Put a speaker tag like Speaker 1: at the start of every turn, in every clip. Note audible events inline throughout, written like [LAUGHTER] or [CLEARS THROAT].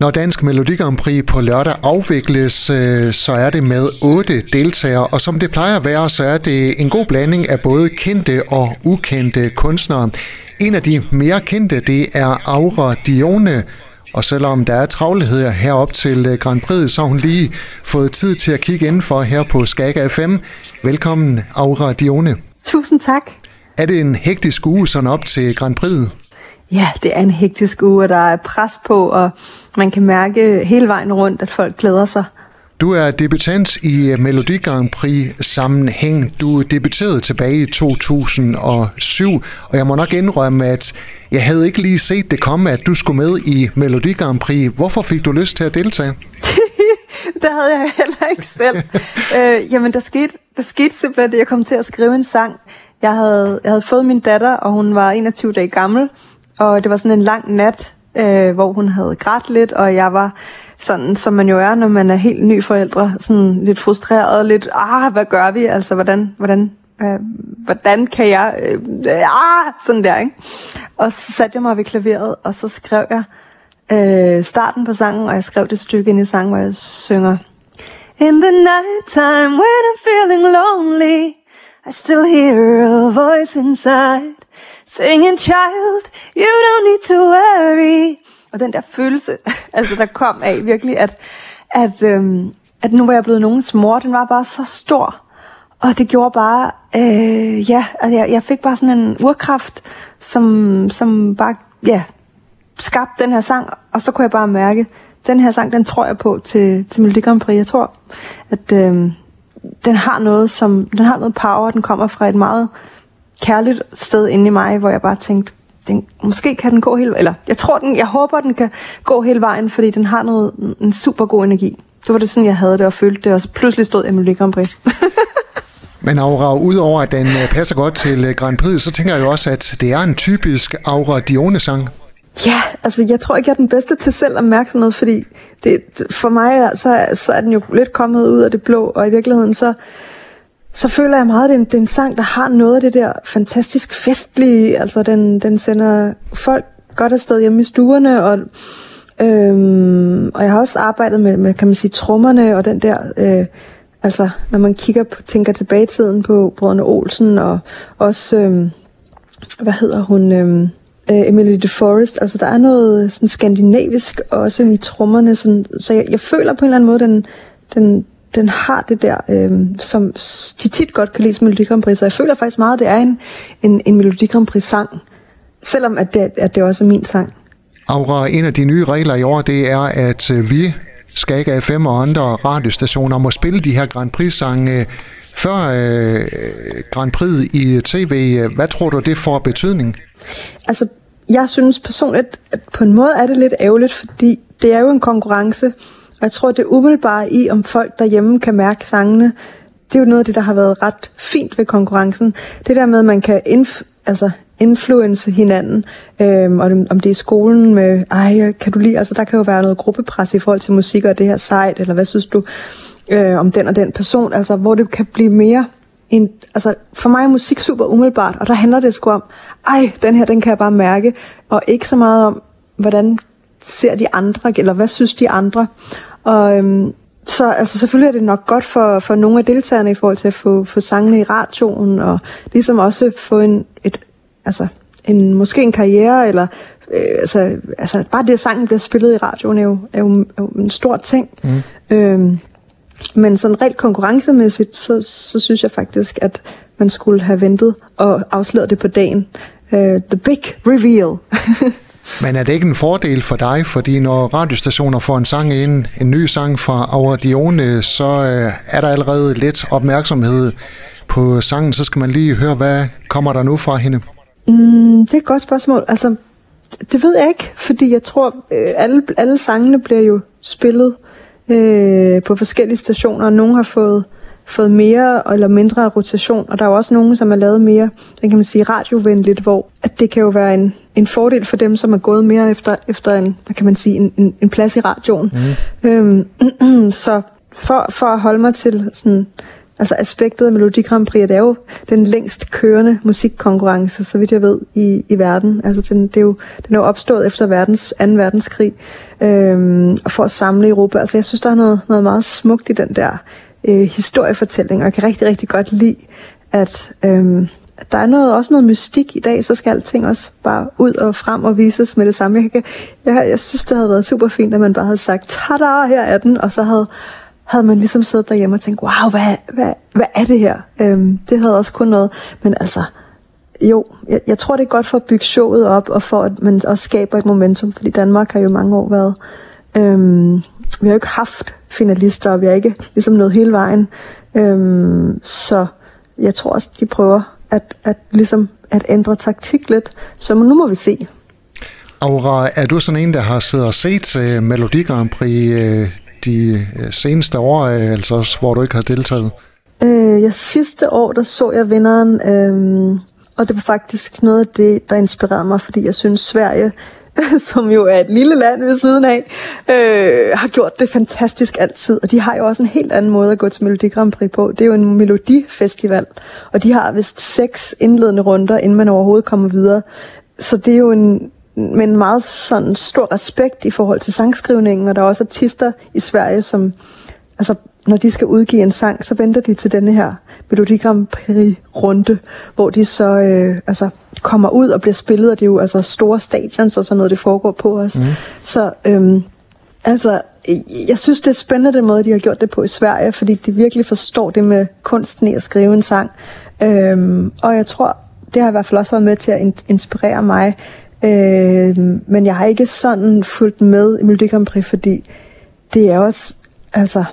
Speaker 1: Når Dansk Melodi Grand Prix på lørdag afvikles, øh, så er det med otte deltagere, og som det plejer at være, så er det en god blanding af både kendte og ukendte kunstnere. En af de mere kendte, det er Aura Dione, og selvom der er travlhed herop til øh, Grand Prix, så har hun lige fået tid til at kigge indenfor her på Skaga FM. Velkommen, Aura Dione.
Speaker 2: Tusind tak.
Speaker 1: Er det en hektisk uge sådan op til Grand Prix?
Speaker 2: Ja, det er en hektisk uge, og der er pres på, og man kan mærke hele vejen rundt, at folk glæder sig.
Speaker 1: Du er debutant i Melodi Grand Prix sammenhæng. Du debuterede tilbage i 2007, og jeg må nok indrømme, at jeg havde ikke lige set det komme, at du skulle med i Melodi Grand Prix. Hvorfor fik du lyst til at deltage? [LAUGHS]
Speaker 2: det havde jeg heller ikke selv. [LAUGHS] øh, jamen, der skete, der skete simpelthen, at jeg kom til at skrive en sang. Jeg havde, jeg havde fået min datter, og hun var 21 dage gammel, og det var sådan en lang nat, øh, hvor hun havde grædt lidt, og jeg var sådan, som man jo er, når man er helt ny forældre, sådan lidt frustreret, lidt, ah, hvad gør vi? Altså, hvordan, hvordan, øh, hvordan kan jeg, øh, ah, sådan der, ikke? Og så satte jeg mig ved klaveret, og så skrev jeg øh, starten på sangen, og jeg skrev det stykke ind i sangen, hvor jeg synger, In the night time when I'm feeling lonely, i still hear a voice inside Singing child, you don't need to worry. Og den der følelse, [LAUGHS] altså der kom af virkelig, at, at, øhm, at nu var jeg blevet nogens mor, den var bare så stor. Og det gjorde bare, øh, ja, at jeg, jeg fik bare sådan en urkraft, som, som bare, ja, skabte den her sang. Og så kunne jeg bare mærke, den her sang, den tror jeg på til, til Melodi Grand Prix. Jeg tror, at øh, den har noget, som, den har noget power, den kommer fra et meget kærligt sted inde i mig, hvor jeg bare tænkte, den, måske kan den gå hele eller jeg tror den, jeg håber den kan gå hele vejen, fordi den har noget, en super god energi. Så var det sådan, jeg havde det og følte det, og så pludselig stod Emily Grand Prix. [LAUGHS]
Speaker 1: Men Aura, udover at den øh, passer godt til øh, Grand Prix, så tænker jeg jo også, at det er en typisk Aura Dione-sang.
Speaker 2: Ja, altså jeg tror ikke, jeg er den bedste til selv at mærke sådan noget, fordi det, for mig så, så er den jo lidt kommet ud af det blå, og i virkeligheden så, så føler jeg meget, at det er, en, det er en sang, der har noget af det der fantastisk festlige. Altså, den, den sender folk godt afsted hjemme i stuerne, og, øhm, og jeg har også arbejdet med, med kan man sige, trommerne og den der... Øh, altså, når man kigger på, tænker tilbage i tiden på Brødrene Olsen, og også, øhm, hvad hedder hun, øhm, øh, Emily de Forest, altså der er noget sådan skandinavisk også i trommerne, sådan, så jeg, jeg føler på en eller anden måde, den, den, den har det der, øh, som de tit godt kan lide som Melodi så jeg føler faktisk meget, at det er en, en, en melodikompress-sang, selvom at det, at det også er min sang.
Speaker 1: Aura, en af de nye regler i år, det er, at øh, vi, Skaga FM og andre radiostationer, må spille de her Grand Prix-sange før øh, Grand Prix i tv. Hvad tror du, det får betydning?
Speaker 2: Altså, jeg synes personligt, at på en måde er det lidt ærgerligt, fordi det er jo en konkurrence, og jeg tror, det umiddelbare i, om folk derhjemme kan mærke sangene, det er jo noget af det, der har været ret fint ved konkurrencen. Det der med, at man kan inf- altså influence hinanden, øhm, og om det er skolen med, ej, kan du lide, altså der kan jo være noget gruppepres i forhold til musik, og det her sejt, eller hvad synes du øh, om den og den person, altså hvor det kan blive mere en, altså for mig er musik super umiddelbart, og der handler det sgu om, ej, den her, den kan jeg bare mærke, og ikke så meget om, hvordan ser de andre, eller hvad synes de andre. Og øhm, så altså, selvfølgelig er det nok godt for, for nogle af deltagerne i forhold til at få, få sangene i radioen, og ligesom også få en, et, altså, en, måske en karriere, eller øh, altså, altså bare det, at sangen bliver spillet i radioen, er jo, er jo, er jo en stor ting. Mm. Øhm, men sådan rent konkurrencemæssigt, så, så synes jeg faktisk, at man skulle have ventet og afsløret det på dagen. Uh, the big reveal. [LAUGHS]
Speaker 1: Men er det ikke en fordel for dig, fordi når radiostationer får en sang ind, en ny sang fra Aura Dione, så øh, er der allerede lidt opmærksomhed på sangen, så skal man lige høre, hvad kommer der nu fra hende?
Speaker 2: Mm, det er et godt spørgsmål. Altså, det ved jeg ikke, fordi jeg tror, øh, alle, alle sangene bliver jo spillet øh, på forskellige stationer, og nogle har fået fået mere eller mindre rotation, og der er jo også nogen, som er lavet mere, den kan man sige, radiovenligt, hvor at det kan jo være en, en fordel for dem, som er gået mere efter, efter en, hvad kan man sige, en, en, en plads i radioen. Mm. Øhm, [CLEARS THROAT] så for, for at holde mig til sådan, altså aspektet af Melodi Grand Prix, det er jo den længst kørende musikkonkurrence, så vidt jeg ved, i, i verden. Altså den, det er jo, den er jo opstået efter verdens, 2. verdenskrig, øhm, for at samle Europa. Altså jeg synes, der er noget, noget meget smukt i den der øh, historiefortælling, og jeg kan rigtig, rigtig godt lide, at... Øhm, der er noget, også noget mystik i dag, så skal alting også bare ud og frem og vises med det samme. Jeg, kan, jeg, jeg synes, det havde været super fint, at man bare havde sagt, tada, her er den, og så havde, havde man ligesom siddet derhjemme og tænkt, wow, hvad, hvad, hvad er det her? Øhm, det havde også kun noget, men altså, jo, jeg, jeg tror, det er godt for at bygge showet op, og for at man også skaber et momentum, fordi Danmark har jo mange år været, øhm, vi har jo ikke haft finalister, og vi har ikke ligesom nået hele vejen, øhm, så jeg tror også, de prøver at, at, ligesom at ændre taktik lidt. Så nu må vi se.
Speaker 1: Aura, er du sådan en, der har siddet og set uh, Melodi Grand Prix uh, de øh, seneste år, øh, altså også, hvor du ikke har deltaget?
Speaker 2: Øh, ja, sidste år, der så jeg vinderen, øh, og det var faktisk noget af det, der inspirerede mig, fordi jeg synes, Sverige [LAUGHS] som jo er et lille land ved siden af, øh, har gjort det fantastisk altid. Og de har jo også en helt anden måde at gå til Melodi Grand Prix på. Det er jo en melodifestival, og de har vist seks indledende runder, inden man overhovedet kommer videre. Så det er jo en, med en meget sådan stor respekt i forhold til sangskrivningen, og der er også artister i Sverige, som altså når de skal udgive en sang, så venter de til denne her Melodi Grand Prix-runde, hvor de så øh, altså, kommer ud og bliver spillet, og det er jo altså store stadions og sådan noget, det foregår på os. Mm. Så øhm, altså, jeg synes, det er spændende den måde, de har gjort det på i Sverige, fordi de virkelig forstår det med kunsten i at skrive en sang. Øhm, og jeg tror, det har i hvert fald også været med til at inspirere mig. Øh, men jeg har ikke sådan fulgt med i Melodi Grand Prix, fordi det er også, altså,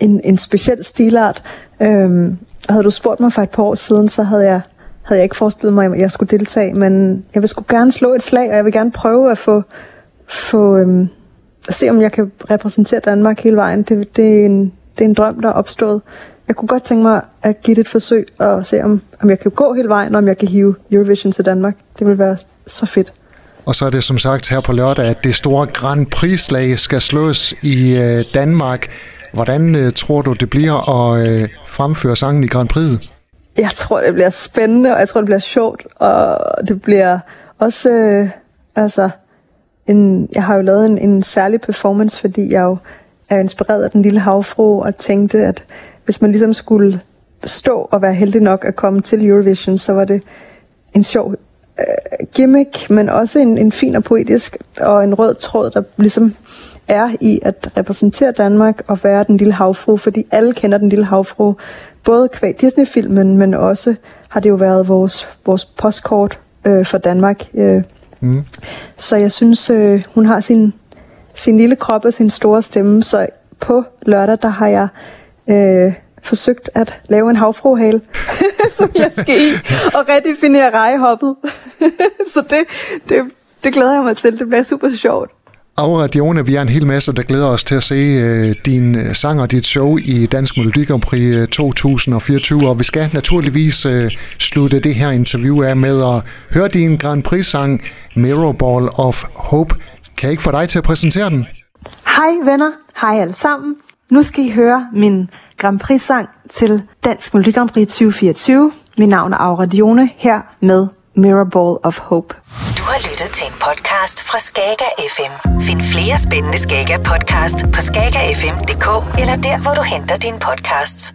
Speaker 2: en, en speciel stilart. Øh, havde du spurgt mig for et par år siden, så havde jeg, havde jeg ikke forestillet mig, at jeg skulle deltage, men jeg vil sgu gerne slå et slag, og jeg vil gerne prøve at få, få øh, at se, om jeg kan repræsentere Danmark hele vejen. Det, det, er en, det er en drøm, der er opstået. Jeg kunne godt tænke mig at give det et forsøg og se, om, om jeg kan gå hele vejen, og om jeg kan hive Eurovision til Danmark. Det vil være så fedt.
Speaker 1: Og så er det som sagt her på lørdag, at det store Grand Prix-slag skal slås i øh, Danmark. Hvordan øh, tror du, det bliver at øh, fremføre sangen i Grand Prix?
Speaker 2: Jeg tror, det bliver spændende, og jeg tror, det bliver sjovt, og det bliver også, øh, altså, en, jeg har jo lavet en, en særlig performance, fordi jeg jo er inspireret af den lille havfru, og tænkte, at hvis man ligesom skulle stå og være heldig nok at komme til Eurovision, så var det en sjov øh, gimmick, men også en, en fin og poetisk, og en rød tråd, der ligesom er i at repræsentere Danmark og være den lille havfru, fordi alle kender den lille havfru, både kvæg Disney-filmen, men også har det jo været vores, vores postkort øh, for Danmark. Øh. Mm. Så jeg synes, øh, hun har sin, sin lille krop og sin store stemme, så på lørdag, der har jeg øh, forsøgt at lave en havfruhale, [LAUGHS] som jeg skal i, og redefinere rejehoppet. [LAUGHS] så det, det, det glæder jeg mig til. Det bliver super sjovt.
Speaker 1: Aura Dione, vi er en hel masse, der glæder os til at se uh, din øh, sang og dit show i Dansk Melodi Grand Prix 2024, og vi skal naturligvis uh, slutte det her interview af med at høre din Grand Prix-sang Mirror Ball of Hope. Kan jeg ikke få dig til at præsentere den?
Speaker 2: Hej venner, hej alle sammen. Nu skal I høre min Grand Prix-sang til Dansk Melodi Grand Prix 2024. Mit navn er Aura Dione, her med Mirror Ball of Hope.
Speaker 3: Du har lyttet til en podcast fra Skager FM. Find flere spændende Skager podcast på skagerfm.dk eller der, hvor du henter dine podcasts.